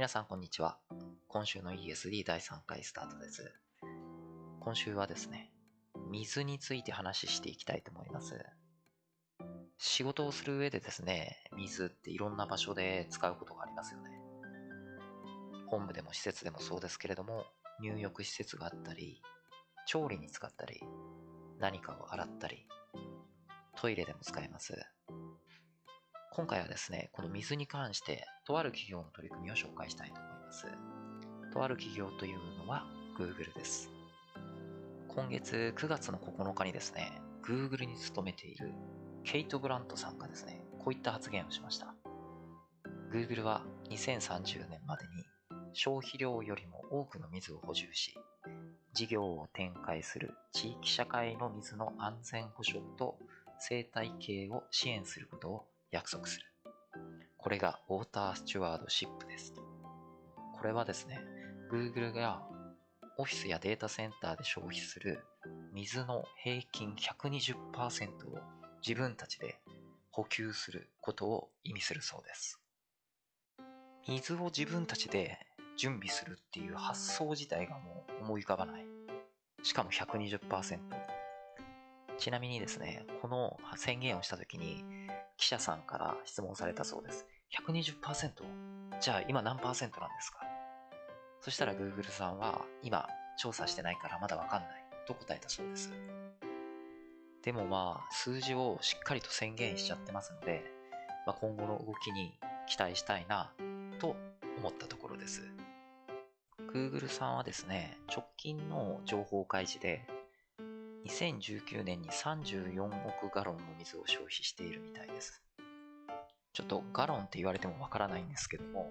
皆さんこんにちは。今週の ESD 第3回スタートです。今週はですね、水について話していきたいと思います。仕事をする上でですね、水っていろんな場所で使うことがありますよね。本部でも施設でもそうですけれども、入浴施設があったり、調理に使ったり、何かを洗ったり、トイレでも使えます。今回はですね、この水に関して、とある企業の取り組みを紹介したいと思います。とある企業というのは Google です。今月9月の9日にですね、Google に勤めているケイト・ブラントさんがですね、こういった発言をしました。Google は2030年までに消費量よりも多くの水を補充し、事業を展開する地域社会の水の安全保障と生態系を支援することを約束する。これがウォータースチュワードシップです。これはですね、Google がオフィスやデータセンターで消費する水の平均120%を自分たちで補給することを意味するそうです。水を自分たちで準備するっていう発想自体がもう思い浮かばない。しかも120%。ちなみにですね、この宣言をした時に記者さんから質問されたそうです。120%? じゃあ今何パーセントなんですか？そしたら Google さんは今調査してないからまだわかんないと答えたそうです。でもまあ数字をしっかりと宣言しちゃってますので、まあ、今後の動きに期待したいなと思ったところです。Google さんはですね、直近の情報開示で2019年に34億ガロンの水を消費しているみたいです。ちょっとガロンって言われてもわからないんですけども、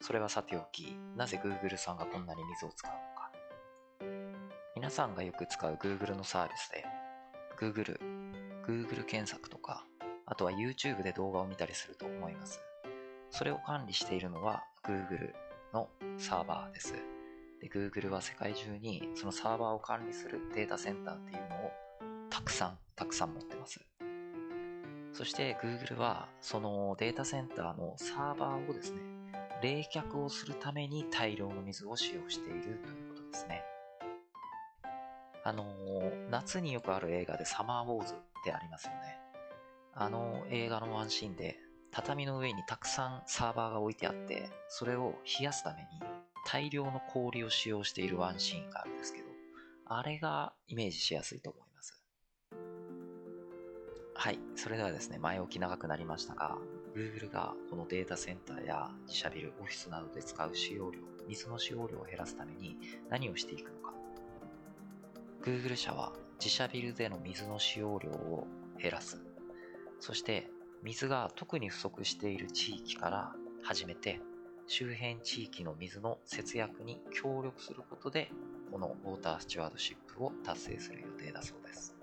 それはさておき、なぜ Google さんがこんなに水を使うのか。皆さんがよく使う Google のサービスで、Google、Google 検索とか、あとは YouTube で動画を見たりすると思います。それを管理しているのは Google のサーバーです。で、Google は世界中にそのサーバーを管理するデータセンターっていうのをたくさん、たくさん持ってます。そして Google はそのデータセンターのサーバーをですね、冷却をするために大量の水を使用しているということですね。あの、夏によくある映画でサマーウォーズってありますよね。あの映画のワンシーンで畳の上にたくさんサーバーが置いてあって、それを冷やすために大量の氷を使用しているワンシーンがあるんですけど、あれがイメージしやすいと思います。はい、それではですね、前置き長くなりましたが、Google がこのデータセンターや自社ビル、オフィスなどで使う使用量、水の使用量を減らすために何をしていくのか。Google 社は自社ビルでの水の使用量を減らす。そして水が特に不足している地域から始めて周辺地域の水の節約に協力することでこのウォータースチュワードシップを達成する予定だそうです。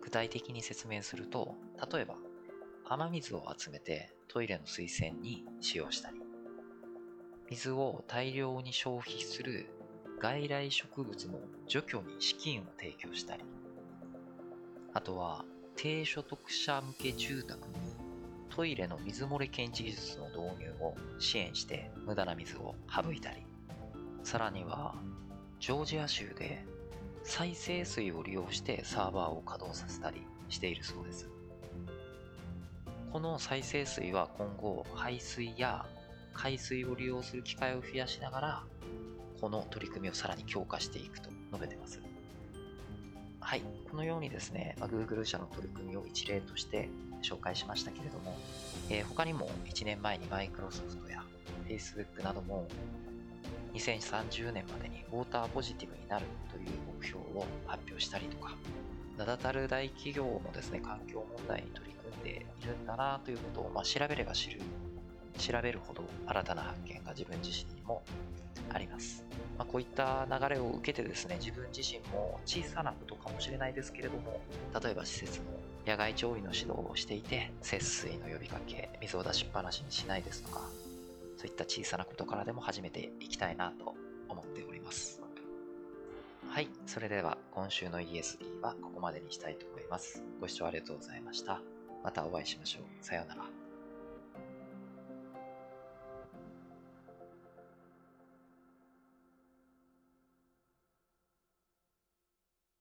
具体的に説明すると例えば雨水を集めてトイレの水洗に使用したり水を大量に消費する外来植物の除去に資金を提供したりあとは低所得者向け住宅にトイレの水漏れ検知技術の導入を支援して無駄な水を省いたりさらにはジョージア州で再生水を利用してサーバーを稼働させたりしているそうです。この再生水は今後排水や海水を利用する機会を増やしながらこの取り組みをさらに強化していくと述べてます。はい、このようにですね、ま、Google 社の取り組みを一例として紹介しましたけれども、えー、他にも1年前に Microsoft や Facebook なども2030年までにウォーターポジティブになるという目標を発表したりとか、名だたる大企業もですね、環境問題に取り組んでいるんだなということを、まあ、調べれば知る、調べるほど新たな発見が自分自身にもあります。まあ、こういった流れを受けてですね、自分自身も小さなことかもしれないですけれども、例えば施設の野外調理の指導をしていて、節水の呼びかけ、水を出しっぱなしにしないですとか、そういった小さなことからでも始めていきたいなと思っております。はい、それでは今週の ESD はここまでにしたいと思います。ご視聴ありがとうございました。またお会いしましょう。さようなら。